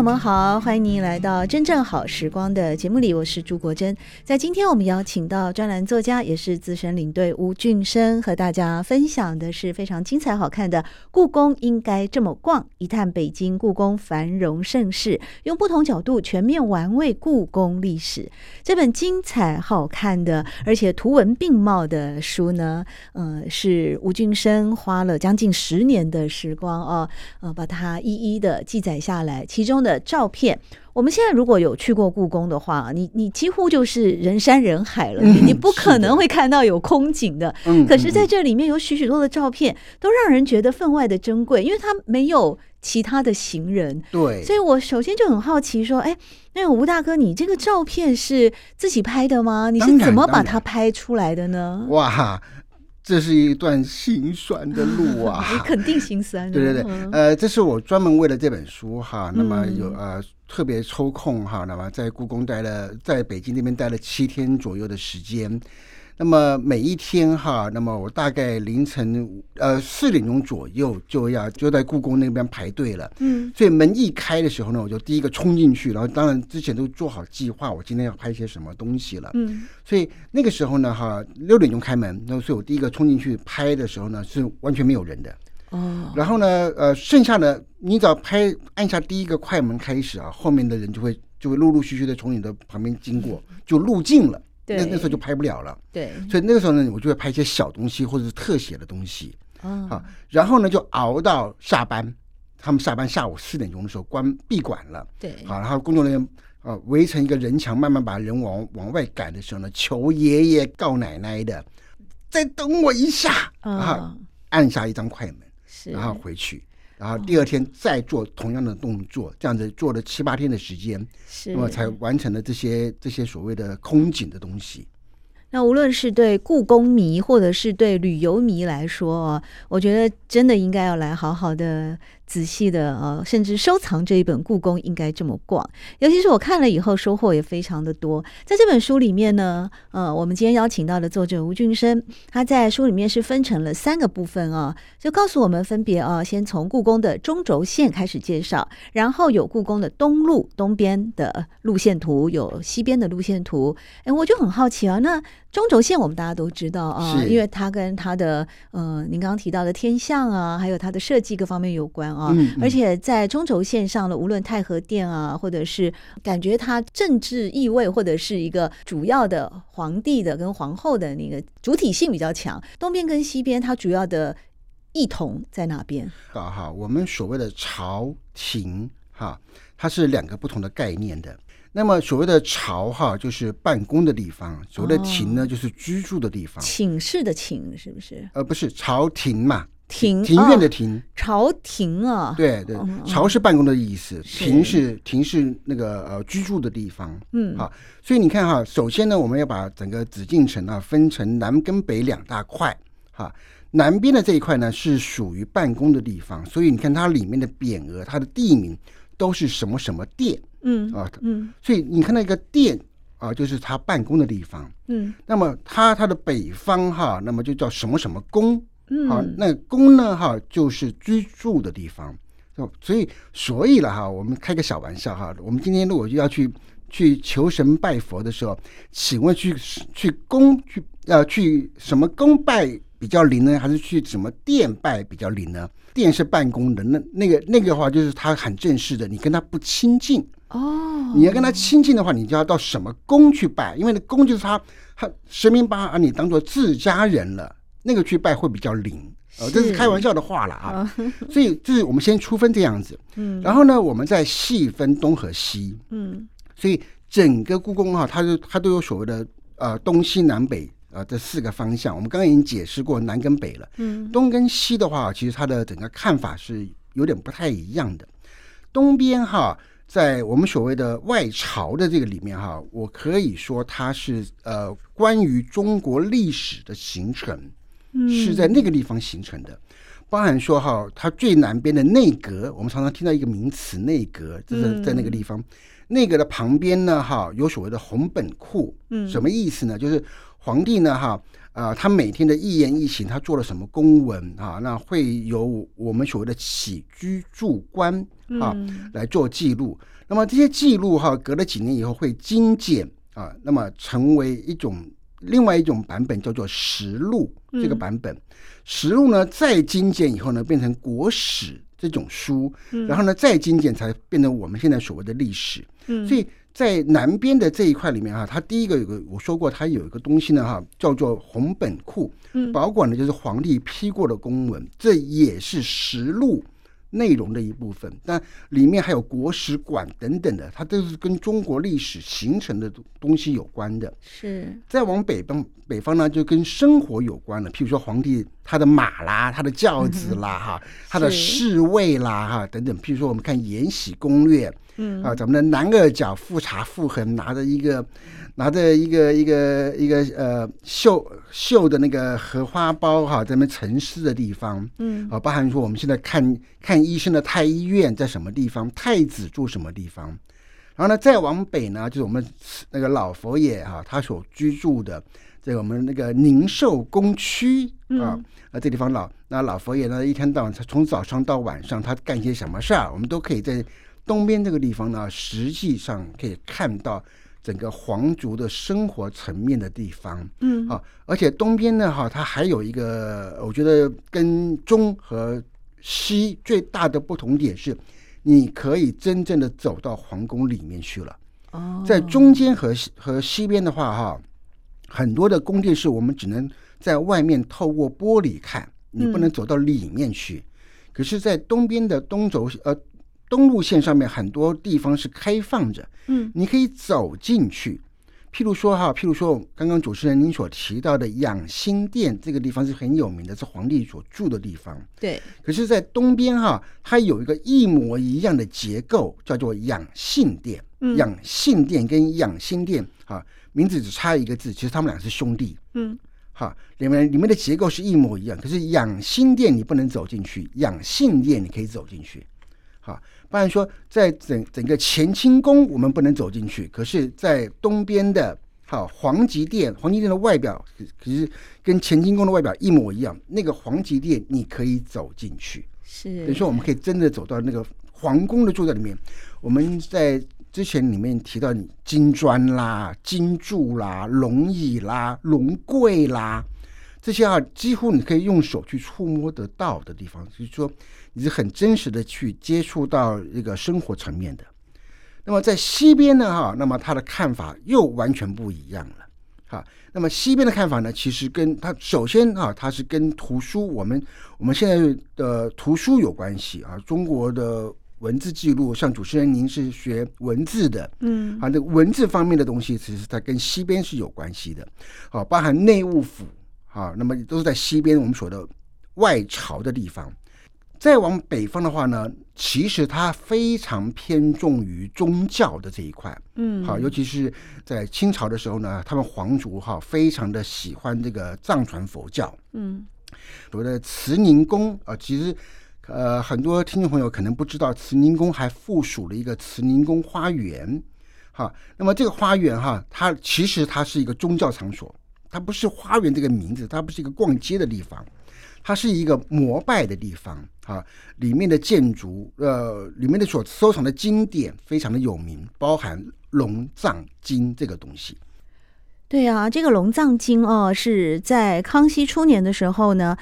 友们好，欢迎您来到真正好时光的节目里，我是朱国珍。在今天我们邀请到专栏作家，也是资深领队吴俊生，和大家分享的是非常精彩好看的《故宫应该这么逛》，一探北京故宫繁荣盛世，用不同角度全面玩味故宫历史。这本精彩好看的，而且图文并茂的书呢，呃，是吴俊生花了将近十年的时光啊，呃，把它一一的记载下来，其中。中的照片，我们现在如果有去过故宫的话，你你几乎就是人山人海了，你你不可能会看到有空景的。嗯，可是在这里面有许许多的照片，都让人觉得分外的珍贵，因为它没有其他的行人。对，所以我首先就很好奇，说，哎，那个吴大哥，你这个照片是自己拍的吗？你是怎么把它拍出来的呢？哇！这是一段心酸的路啊！你肯定心酸。对对对，呃，这是我专门为了这本书哈，那么有呃特别抽空哈，那么在故宫待了，在北京那边待了七天左右的时间。那么每一天哈，那么我大概凌晨呃四点钟左右就要就在故宫那边排队了。嗯，所以门一开的时候呢，我就第一个冲进去，然后当然之前都做好计划，我今天要拍些什么东西了。嗯，所以那个时候呢，哈六点钟开门，那所以我第一个冲进去拍的时候呢，是完全没有人的。哦，然后呢，呃，剩下的你只要拍按下第一个快门开始啊，后面的人就会就会陆陆续续的从你的旁边经过，就入镜了。那那时候就拍不了了，对，所以那个时候呢，我就会拍一些小东西或者是特写的东西，啊、哦，然后呢就熬到下班，他们下班下午四点钟的时候关闭馆了，对，好，然后工作人员啊围成一个人墙，慢慢把人往往外赶的时候呢，求爷爷告奶奶的，再等我一下，啊，按下一张快门，是，然后回去。然后第二天再做同样的动作，这样子做了七八天的时间，那么才完成了这些这些所谓的空景的东西。那无论是对故宫迷，或者是对旅游迷来说啊，我觉得真的应该要来好好的。仔细的呃，甚至收藏这一本《故宫应该这么逛》，尤其是我看了以后收获也非常的多。在这本书里面呢，呃，我们今天邀请到的作者吴俊生，他在书里面是分成了三个部分啊，就告诉我们分别啊，先从故宫的中轴线开始介绍，然后有故宫的东路东边的路线图，有西边的路线图。哎，我就很好奇啊，那中轴线我们大家都知道啊，因为它跟它的呃，您刚刚提到的天象啊，还有它的设计各方面有关啊。啊，而且在中轴线上呢无论太和殿啊，或者是感觉它政治意味，或者是一个主要的皇帝的跟皇后的那个主体性比较强。东边跟西边，它主要的异同在哪边？好好，我们所谓的朝廷哈，它是两个不同的概念的。那么所谓的朝哈，就是办公的地方；所谓的廷呢，就是居住的地方。寝室的寝是不是？呃，不是朝廷嘛。庭庭院的庭，哦，朝廷啊，对对，朝是办公的意思，庭是庭是那个呃居住的地方，嗯，好，所以你看哈，首先呢，我们要把整个紫禁城啊分成南跟北两大块，哈，南边的这一块呢是属于办公的地方，所以你看它里面的匾额，它的地名都是什么什么殿，嗯啊，嗯，所以你看那个殿啊，就是他办公的地方，嗯，那么它它的北方哈，那么就叫什么什么宫。好，那宫呢？哈，就是居住的地方。所以，所以了哈，我们开个小玩笑哈。我们今天如果要去去求神拜佛的时候，请问去去宫去要去什么宫拜比较灵呢？还是去什么殿拜比较灵呢？殿是办公的，那那个那个的话就是他很正式的，你跟他不亲近哦。你要跟他亲近的话，你就要到什么宫去拜，因为那宫就是他他神明把你当做自家人了。那个去拜会比较灵，呃，这是开玩笑的话了啊。所以就是我们先初分这样子，嗯，然后呢，我们再细分东和西，嗯，所以整个故宫哈，它就它都有所谓的呃东西南北啊，这四个方向，我们刚刚已经解释过南跟北了。嗯，东跟西的话，其实它的整个看法是有点不太一样的。东边哈，在我们所谓的外朝的这个里面哈，我可以说它是呃关于中国历史的形成，是在那个地方形成的。包含说哈，它最南边的内阁，我们常常听到一个名词“内阁”，就是在那个地方。内阁的旁边呢，哈，有所谓的红本库，嗯，什么意思呢？就是皇帝呢，哈，呃，他每天的一言一行，他做了什么公文啊？那会由我们所谓的起居住官啊来做记录。那么这些记录哈，隔了几年以后会精简啊，那么成为一种另外一种版本，叫做实录这个版本。实录呢，再精简以后呢，变成国史。这种书，然后呢，再精简才变成我们现在所谓的历史。嗯，所以在南边的这一块里面哈，它第一个有个我说过，它有一个东西呢哈，叫做红本库，保管的就是皇帝批过的公文，这也是实录。内容的一部分，但里面还有国史馆等等的，它都是跟中国历史形成的东西有关的。是，再往北方，北方呢就跟生活有关了，譬如说皇帝他的马啦，他的轿子啦，哈、嗯，他的侍卫啦，哈，等等。譬如说我们看《延禧攻略》，嗯啊，咱们的男二角富察傅恒拿着一个。拿着一个一个一个呃绣绣的那个荷花包哈，在那边沉思的地方，嗯，啊，包含说我们现在看看医生的太医院在什么地方，太子住什么地方，然后呢，再往北呢，就是我们那个老佛爷哈，他所居住的这个我们那个宁寿宫区啊，那这地方老那老佛爷呢，一天到晚他从早上到晚上他干些什么事儿，我们都可以在东边这个地方呢，实际上可以看到。整个皇族的生活层面的地方，嗯，啊，而且东边呢，哈，它还有一个，我觉得跟中和西最大的不同点是，你可以真正的走到皇宫里面去了。哦，在中间和和西边的话，哈，很多的宫殿是我们只能在外面透过玻璃看，你不能走到里面去。嗯，可是，在东边的东轴，呃。东路线上面很多地方是开放着，嗯，你可以走进去。譬如说哈，譬如说刚刚主持人您所提到的养心殿这个地方是很有名的，是皇帝所住的地方。对。可是，在东边哈，它有一个一模一样的结构，叫做养性殿。嗯。养性殿跟养心殿哈，名字只差一个字，其实他们俩是兄弟。嗯。哈，里面里面的结构是一模一样，可是养心殿你不能走进去，养性殿你可以走进去。哈。不然说，在整整个乾清宫，我们不能走进去。可是，在东边的哈皇极殿，皇极殿的外表可是跟乾清宫的外表一模一样。那个皇极殿，你可以走进去。是，等于说，我们可以真的走到那个皇宫的住宅里面。我们在之前里面提到，你金砖啦、金柱啦、龙椅啦、龙柜啦。这些啊，几乎你可以用手去触摸得到的地方，就是说你是很真实的去接触到一个生活层面的。那么在西边呢，哈，那么他的看法又完全不一样了，哈。那么西边的看法呢，其实跟他首先啊，它是跟图书我们我们现在的图书有关系啊。中国的文字记录，像主持人您是学文字的，嗯，啊，这文字方面的东西，其实它跟西边是有关系的，好，包含内务府。好，那么都是在西边我们说的外朝的地方。再往北方的话呢，其实它非常偏重于宗教的这一块。嗯，好，尤其是在清朝的时候呢，他们皇族哈非常的喜欢这个藏传佛教。嗯，所谓的慈宁宫啊，其实呃很多听众朋友可能不知道，慈宁宫还附属了一个慈宁宫花园。哈，那么这个花园哈，它其实它是一个宗教场所。它不是花园这个名字，它不是一个逛街的地方，它是一个膜拜的地方哈。里面的建筑，呃，里面的所收藏的经典非常的有名，包含《龙藏经》这个东西。对啊，这个《龙藏经》哦，是在康熙初年的时候呢，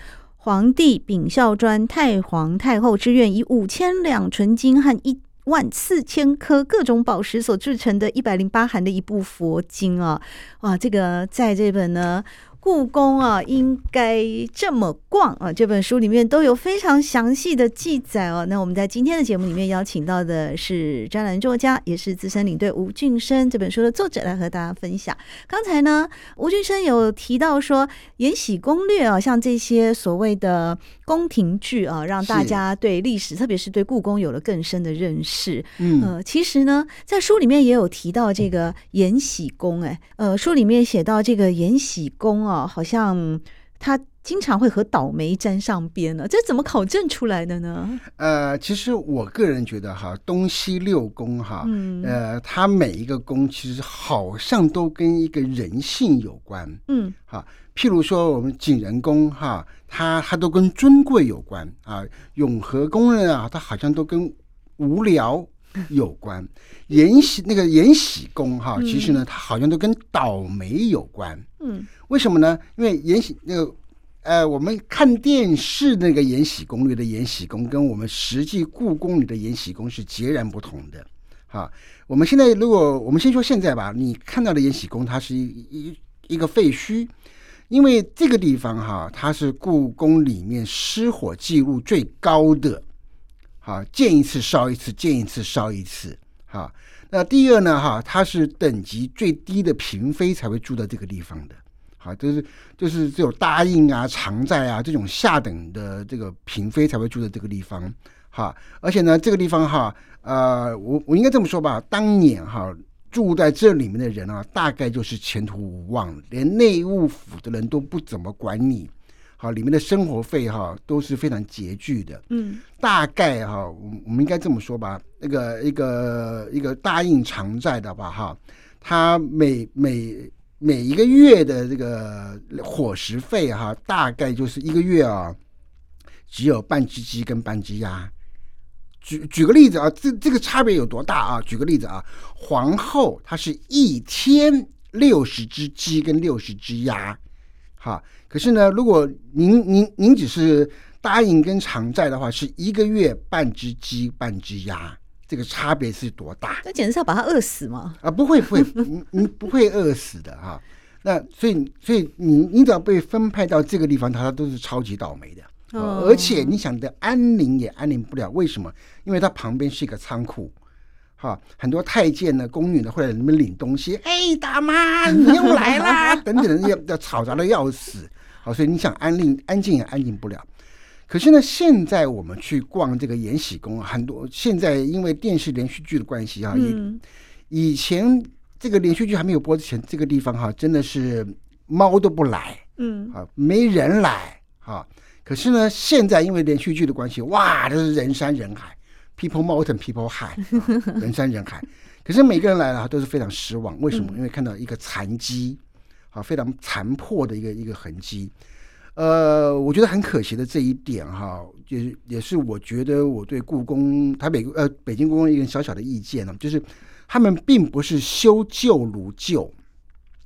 皇帝秉孝专太皇太后之愿，以五千两纯金和一。万四千颗各种宝石所制成的一百零八函的一部佛经啊，哇！这个在这本呢故宫啊，应该这么逛啊！这本书里面都有非常详细的记载哦。那我们在今天的节目里面邀请到的是专栏作家，也是资深领队吴俊生，这本书的作者来和大家分享。刚才呢，吴俊生有提到说，《延禧攻略》啊，像这些所谓的宫廷剧啊，让大家对历史，特别是对故宫有了更深的认识。嗯，呃，其实呢，在书里面也有提到这个延禧宫，哎，呃，书里面写到这个延禧宫。哦，好像他经常会和倒霉沾上边了，这怎么考证出来的呢？呃，其实我个人觉得哈，东西六宫哈，嗯，呃，它每一个宫其实好像都跟一个人性有关，嗯，哈，譬如说我们景仁宫哈，它它都跟尊贵有关啊，永和宫呢啊，它好像都跟无聊有关，延禧那个延禧宫哈，其实呢，它好像都跟倒霉有关，嗯。为什么呢？因为延禧那个，呃，我们看电视那个《延禧攻略》的延禧宫，跟我们实际故宫里的延禧宫是截然不同的。哈，我们现在如果我们先说现在吧，你看到的延禧宫，它是一一一个废墟，因为这个地方哈，它是故宫里面失火记录最高的，啊，见一次烧一次，见一次烧一次，哈。那第二呢，哈，它是等级最低的嫔妃才会住在这个地方的。好，就是就是只有答应啊、常在啊这种下等的这个嫔妃才会住在这个地方，哈。而且呢，这个地方哈，呃，我我应该这么说吧，当年哈住在这里面的人啊，大概就是前途无望，连内务府的人都不怎么管你，好，里面的生活费哈都是非常拮据的，嗯，大概哈，我我们应该这么说吧，那个一个一个答应常在的吧，哈，他每每。每一个月的这个伙食费哈，大概就是一个月啊，只有半只鸡跟半只鸭。举举个例子啊，这这个差别有多大啊？举个例子啊，皇后她是一天六十只鸡跟六十只鸭，哈。可是呢，如果您您您只是答应跟偿债的话，是一个月半只鸡半只鸭。这个差别是多大？那简直是要把他饿死吗？啊，不会不会，你你不会饿死的哈。那所以所以你你只要被分派到这个地方，他都是超级倒霉的。哦，而且你想的安宁也安宁不了，为什么？因为它旁边是一个仓库，哈，很多太监呢、宫女呢会来里面领东西。哎，大妈，你又来啦！等等，要要吵杂的要死。好，所以你想安宁安静也安静不了。可是呢，现在我们去逛这个延禧宫，很多现在因为电视连续剧的关系啊，嗯、以前这个连续剧还没有播之前，这个地方哈、啊、真的是猫都不来，嗯，啊，没人来，啊。可是呢，现在因为连续剧的关系，哇，这是人山人海，People Mountain People High，人山人海。可是每个人来了都是非常失望，为什么？因为看到一个残迹，啊，非常残破的一个一个痕迹。呃，我觉得很可惜的这一点哈，也是也是我觉得我对故宫台北呃北京故宫一个小小的意见呢，就是他们并不是修旧如旧，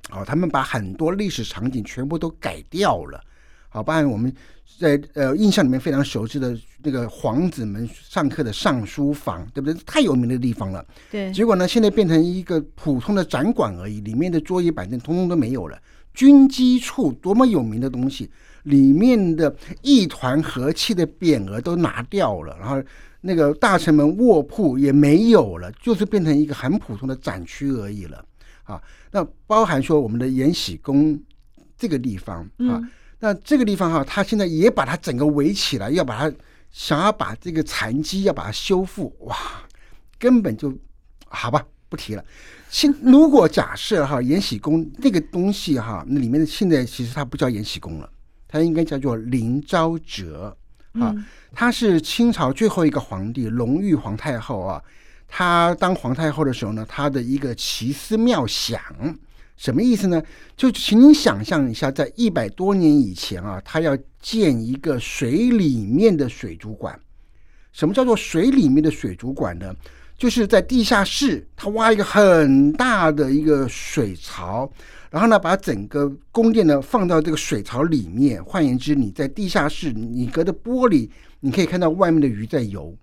哦，他们把很多历史场景全部都改掉了，好，包含我们在呃印象里面非常熟知的那个皇子们上课的上书房，对不对？太有名的地方了，对。结果呢，现在变成一个普通的展馆而已，里面的桌椅板凳通通都没有了。军机处多么有名的东西。里面的一团和气的匾额都拿掉了，然后那个大臣们卧铺也没有了，就是变成一个很普通的展区而已了。啊，那包含说我们的延禧宫这个地方啊，那这个地方哈，他现在也把它整个围起来，要把它想要把这个残迹要把它修复，哇，根本就好吧，不提了。现如果假设哈，延禧宫那个东西哈，那里面的现在其实它不叫延禧宫了。它应该叫做林昭哲啊，他是清朝最后一个皇帝隆裕皇太后啊。他当皇太后的时候呢，他的一个奇思妙想，什么意思呢？就请你想象一下，在一百多年以前啊，他要建一个水里面的水族馆。什么叫做水里面的水族馆呢？就是在地下室，他挖一个很大的一个水槽。然后呢，把整个宫殿呢放到这个水槽里面。换言之，你在地下室，你隔着玻璃，你可以看到外面的鱼在游。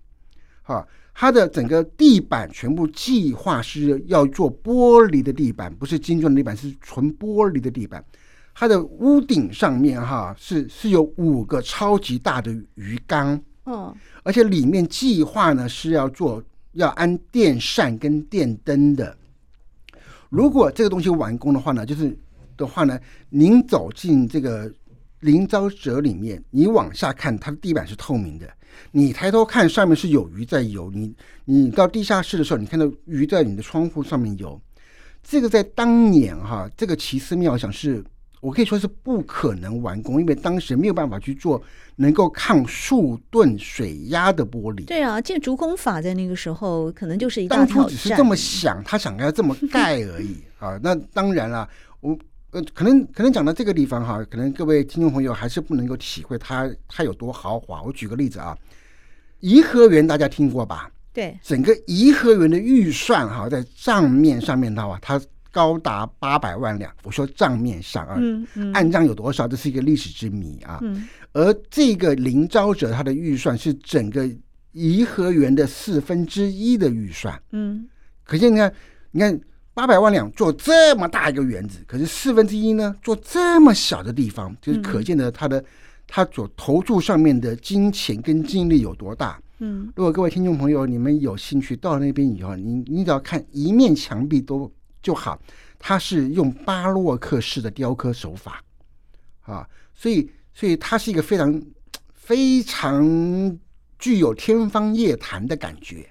哈，它的整个地板全部计划是要做玻璃的地板，不是金砖的地板，是纯玻璃的地板。它的屋顶上面哈是是有五个超级大的鱼缸，嗯，而且里面计划呢是要做要安电扇跟电灯的。如果这个东西完工的话呢，就是的话呢，您走进这个林昭泽里面，你往下看，它的地板是透明的。你抬头看，上面是有鱼在游。你你到地下室的时候，你看到鱼在你的窗户上面游。这个在当年哈，这个奇思妙想是我可以说是不可能完工，因为当时没有办法去做能够抗数吨水压的玻璃。对啊，建竹工法在那个时候可能就是一大挑战。当初只是这么想，他想要这么盖而已 啊。那当然了，我呃可能可能讲到这个地方哈，可能各位听众朋友还是不能够体会它它有多豪华。我举个例子啊，颐和园大家听过吧？对，整个颐和园的预算哈，在账面上面的话，它高达八百万两。我说账面上啊，嗯嗯，案账有多少，这是一个历史之谜啊。嗯，而这个林昭哲他的预算是整个颐和园的四分之一的预算。嗯，可见你看，你看八百万两做这么大一个园子，可是四分之一呢，做这么小的地方，就是可见的它的它所投注上面的金钱跟精力有多大。嗯，如果各位听众朋友你们有兴趣到那边以后，你你只要看一面墙壁都就好，它是用巴洛克式的雕刻手法，啊，所以所以它是一个非常非常具有天方夜谭的感觉，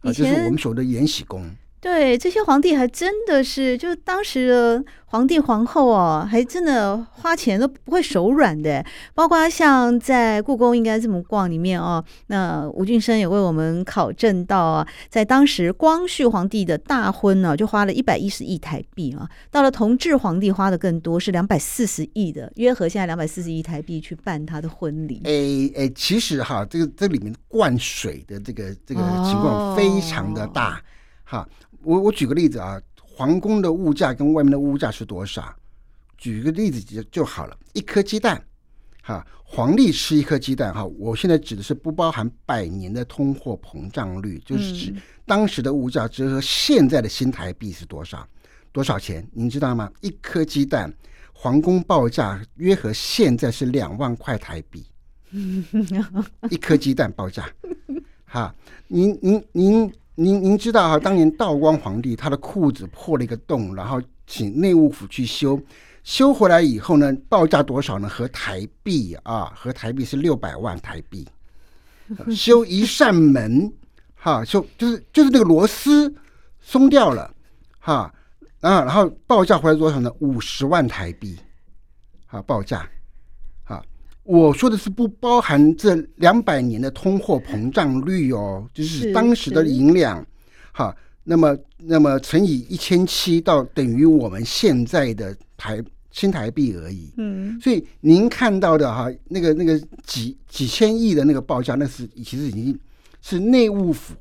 啊，就是我们所谓的延禧宫。对，这些皇帝还真的是，就当时的皇帝皇后哦，还真的花钱都不会手软的。包括像在故宫应该这么逛里面哦，那吴俊生也为我们考证到啊，在当时光绪皇帝的大婚呢，就花了一百一十亿台币啊。到了同治皇帝花的更多，是两百四十亿的，约合现在两百四十亿台币去办他的婚礼。哎哎，其实哈，这个这里面灌水的这个这个情况非常的大，哦、哈。我我举个例子啊，皇宫的物价跟外面的物价是多少？举个例子就就好了，一颗鸡蛋，哈，皇帝吃一颗鸡蛋，哈，我现在指的是不包含百年的通货膨胀率，就是指当时的物价折合现在的新台币是多少？多少钱？您知道吗？一颗鸡蛋，皇宫报价约合现在是两万块台币，一颗鸡蛋报价，哈，您您您。您您知道哈，当年道光皇帝他的裤子破了一个洞，然后请内务府去修，修回来以后呢，报价多少呢？合台币啊，合台币是六百万台币。修一扇门，哈，修就是就是那个螺丝松掉了，哈啊，然后报价回来多少呢？五十万台币，好报价。我说的是不包含这两百年的通货膨胀率哦，就是当时的银两，哈，那么那么乘以一千七到等于我们现在的台新台币而已。嗯，所以您看到的哈，那个那个几几千亿的那个报价，那是其实已经是内务府，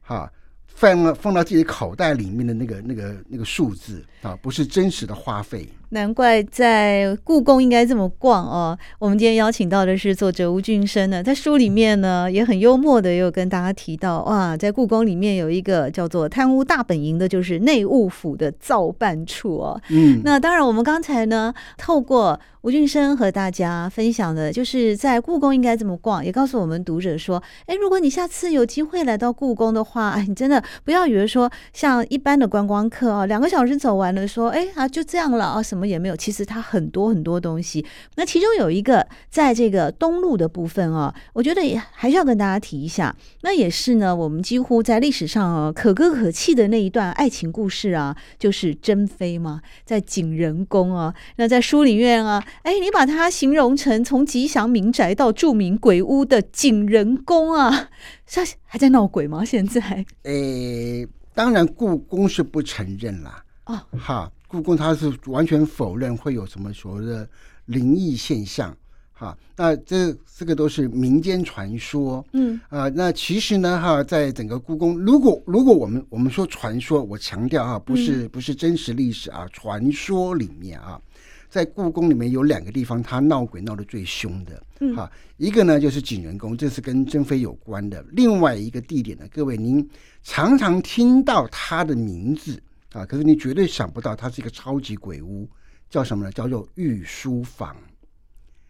哈。放了放到自己口袋里面的那个那个那个数字啊，不是真实的花费。难怪在故宫应该这么逛哦。我们今天邀请到的是作者吴俊生呢，在书里面呢也很幽默的，也有跟大家提到哇，在故宫里面有一个叫做“贪污大本营”的，就是内务府的造办处哦。嗯，那当然，我们刚才呢透过。吴俊生和大家分享的，就是在故宫应该怎么逛，也告诉我们读者说，哎，如果你下次有机会来到故宫的话，哎，你真的不要以为说像一般的观光客哦，两个小时走完了，说，哎啊，就这样了啊，什么也没有。其实它很多很多东西。那其中有一个，在这个东路的部分啊，我觉得也还是要跟大家提一下。那也是呢，我们几乎在历史上啊可歌可泣的那一段爱情故事啊，就是珍妃嘛，在景仁宫啊。那在书里面啊。哎，你把它形容成从吉祥民宅到著名鬼屋的景仁宫啊，是还在闹鬼吗？现在？哎，当然故宫是不承认啦。哦，哈，故宫它是完全否认会有什么所谓的灵异现象。哈，那这这个都是民间传说。嗯啊，那其实呢，哈，在整个故宫，如果如果我们我们说传说，我强调哈，不是不是真实历史啊，传说里面啊。在故宫里面有两个地方，它闹鬼闹得最凶的，嗯，哈，一个呢就是景仁宫，这是跟珍妃有关的；另外一个地点呢，各位您常常听到它的名字啊，可是你绝对想不到它是一个超级鬼屋，叫什么呢？叫做御书房。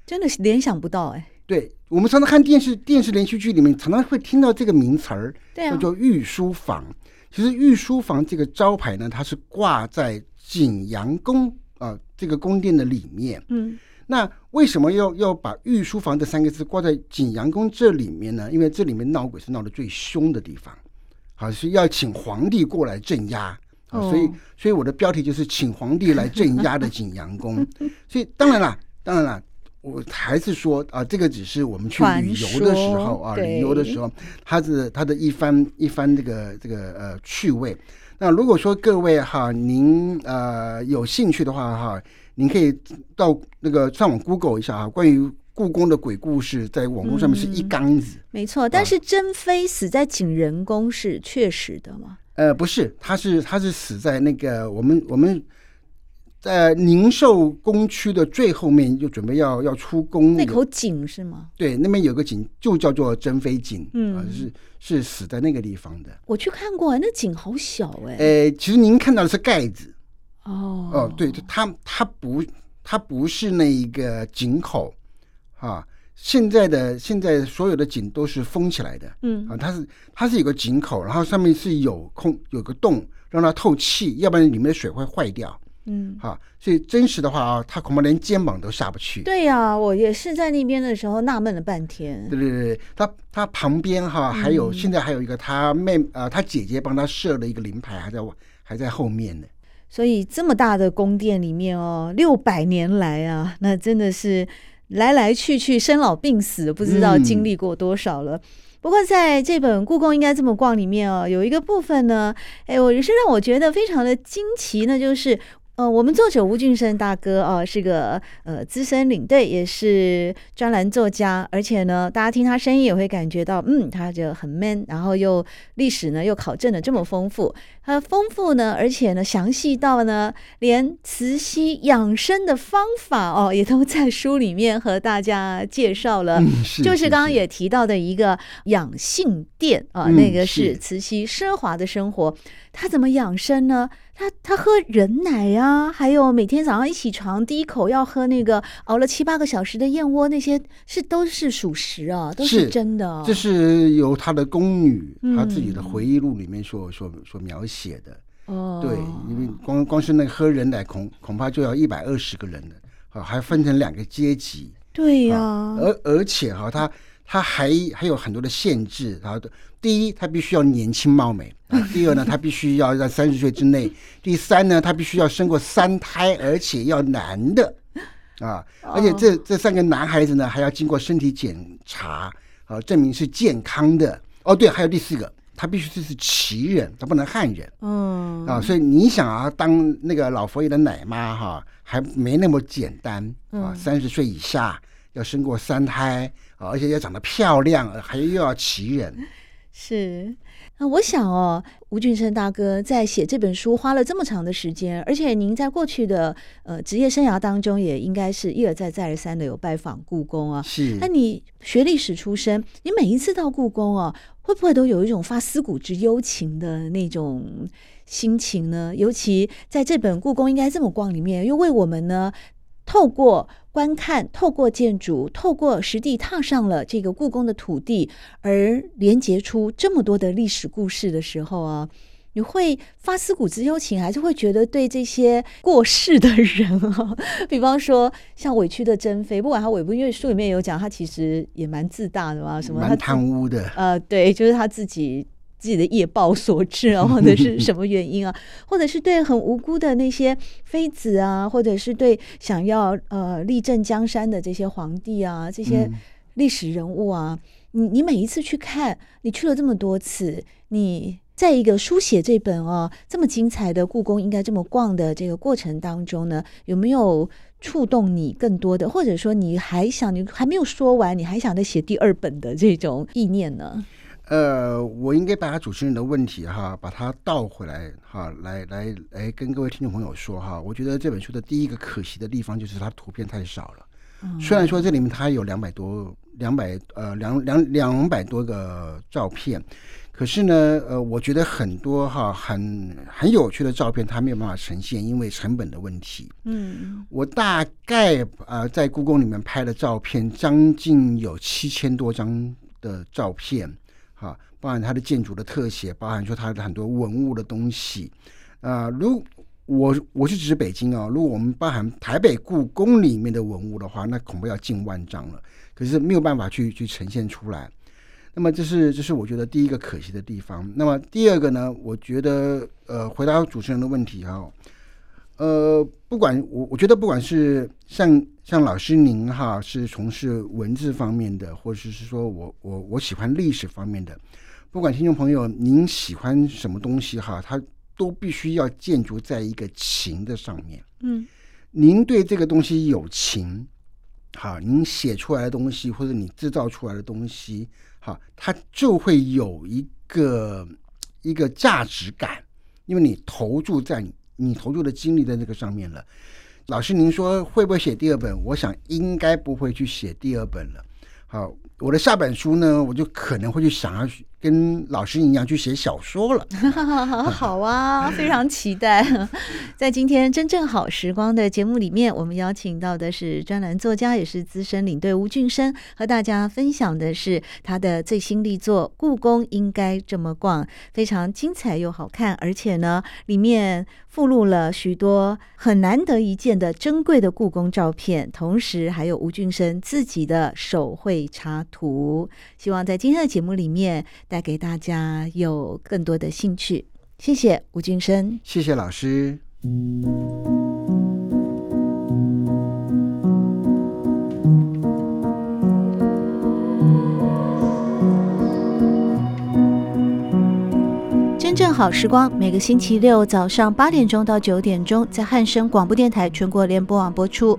真的是联想不到哎、欸。对，我们常常看电视电视连续剧里面，常常会听到这个名词儿，啊、叫做御书房。其实御书房这个招牌呢，它是挂在景阳宫啊、呃、这个宫殿的里面。嗯，那为什么要要把御书房这三个字挂在景阳宫这里面呢？因为这里面闹鬼是闹得最凶的地方，好，是要请皇帝过来镇压。哦、所以，所以我的标题就是请皇帝来镇压的景阳宫。所以，当然啦，当然啦，我还是说啊，这个只是我们去旅游的时候啊，旅游的时候，它是它的一番一番这个这个呃趣味。那如果说各位哈，您呃有兴趣的话哈，您可以到那个上网 Google 一下啊，关于故宫的鬼故事，在网络上面是一缸子。嗯、没错，但是珍妃死在景仁宫是确实的吗？呃，不是，她是她是死在那个我们我们在宁寿宫区的最后面，就准备要要出宫那口井是吗？对，那边有个井，就叫做珍妃井，嗯，呃、是是死在那个地方的。我去看过，那井好小哎。呃，其实您看到的是盖子。哦哦，对，它它不它不是那一个井口，啊。现在的现在所有的井都是封起来的，嗯啊，它是它是有个井口，然后上面是有空有个洞让它透气，要不然里面的水会坏掉，嗯，好、啊，所以真实的话啊，它恐怕连肩膀都下不去。对呀、啊，我也是在那边的时候纳闷了半天。对对对，他他旁边哈、啊、还有、嗯、现在还有一个他妹呃他姐姐帮他设了一个灵牌，还在还在后面呢。所以这么大的宫殿里面哦，六百年来啊，那真的是。来来去去，生老病死，不知道经历过多少了。嗯、不过，在这本《故宫应该这么逛》里面哦，有一个部分呢，哎，我也是让我觉得非常的惊奇，那就是。呃，我们作者吴俊生大哥啊，是个呃资深领队，也是专栏作家，而且呢，大家听他声音也会感觉到，嗯，他就很 man，然后又历史呢又考证的这么丰富，他丰富呢，而且呢详细到呢，连慈禧养生的方法哦，也都在书里面和大家介绍了，嗯、是。就是刚刚也提到的一个养性殿啊，嗯、那个是。慈禧奢华的生活，他怎么养生呢？他他喝人奶呀、啊，还有每天早上一起床第一口要喝那个熬了七八个小时的燕窝，那些是都是属实啊，都是真的。这是由他的宫女他自己的回忆录里面所、嗯、所所描写的。哦，对，因为光光是那个喝人奶恐恐怕就要一百二十个人了，啊，还分成两个阶级。对呀、啊，而而且哈，他他还还有很多的限制，他的。第一，他必须要年轻貌美啊；第二呢，他必须要在三十岁之内；第三呢，他必须要生过三胎，而且要男的啊！而且这这三个男孩子呢，还要经过身体检查啊，证明是健康的。哦，对，还有第四个，他必须是是旗人，他不能汉人。嗯啊，所以你想啊，当那个老佛爷的奶妈哈，还没那么简单啊！三十岁以下要生过三胎啊，而且要长得漂亮，还又要奇人。是，那我想哦，吴俊生大哥在写这本书花了这么长的时间，而且您在过去的呃职业生涯当中，也应该是一而再再而三的有拜访故宫啊。是，那你学历史出身，你每一次到故宫啊，会不会都有一种发思古之幽情的那种心情呢？尤其在这本《故宫应该这么逛》里面，又为我们呢。透过观看，透过建筑，透过实地踏上了这个故宫的土地，而连接出这么多的历史故事的时候啊，你会发思古之幽情，还是会觉得对这些过世的人啊，比方说像委屈的珍妃，不管他委不，因为书里面有讲，他其实也蛮自大的嘛，什么他蛮贪污的，呃，对，就是他自己。自己的业报所致啊，或者是什么原因啊，或者是对很无辜的那些妃子啊，或者是对想要呃立正江山的这些皇帝啊，这些历史人物啊，你你每一次去看，你去了这么多次，你在一个书写这本哦这么精彩的故宫应该这么逛的这个过程当中呢，有没有触动你更多的，或者说你还想你还没有说完，你还想再写第二本的这种意念呢？呃，我应该把他主持人的问题哈，把它倒回来哈，来来来跟各位听众朋友说哈，我觉得这本书的第一个可惜的地方就是它图片太少了。嗯、虽然说这里面它有两百多两百呃两两两百多个照片，可是呢，呃，我觉得很多哈很很有趣的照片，它没有办法呈现，因为成本的问题。嗯，我大概呃在故宫里面拍的照片，将近有七千多张的照片，啊，包含它的建筑的特写，包含说它的很多文物的东西。啊、如我我是指北京啊，如果我们包含台北故宫里面的文物的话，那恐怕要近万张了。可是没有办法去去呈现出来。那么这是这是我觉得第一个可惜的地方。那么第二个呢，我觉得呃，回答主持人的问题哈，呃，不管我我觉得不管是像像老师您哈是从事文字方面的，或者是说我我我喜欢历史方面的，不管听众朋友您喜欢什么东西哈，它都必须要建筑在一个情的上面。嗯，您对这个东西有情，好，您写出来的东西或者你制造出来的东西。好，它就会有一个一个价值感，因为你投注在你你投注的精力在这个上面了。老师，您说会不会写第二本？我想应该不会去写第二本了。好，我的下本书呢，我就可能会去想要跟老师一样去写小说了。好啊，非常期待。在今天真正好时光的节目里面，我们邀请到的是专栏作家，也是资深领队吴俊生，和大家分享的是他的最新力作《故宫应该这么逛》，非常精彩又好看，而且呢，里面附录了许多很难得一见的珍贵的故宫照片，同时还有吴俊生自己的手绘插图。希望在今天的节目里面。带给大家有更多的兴趣，谢谢吴俊生，谢谢老师。真正好时光，每个星期六早上八点钟到九点钟，在汉声广播电台全国联播网播出。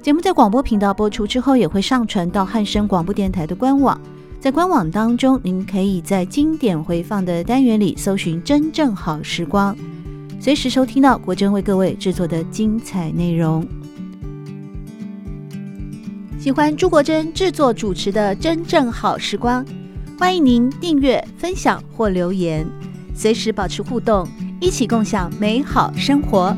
节目在广播频道播出之后，也会上传到汉声广播电台的官网。在官网当中，您可以在经典回放的单元里搜寻“真正好时光”，随时收听到国珍为各位制作的精彩内容。喜欢朱国珍制作主持的《真正好时光》，欢迎您订阅、分享或留言，随时保持互动，一起共享美好生活。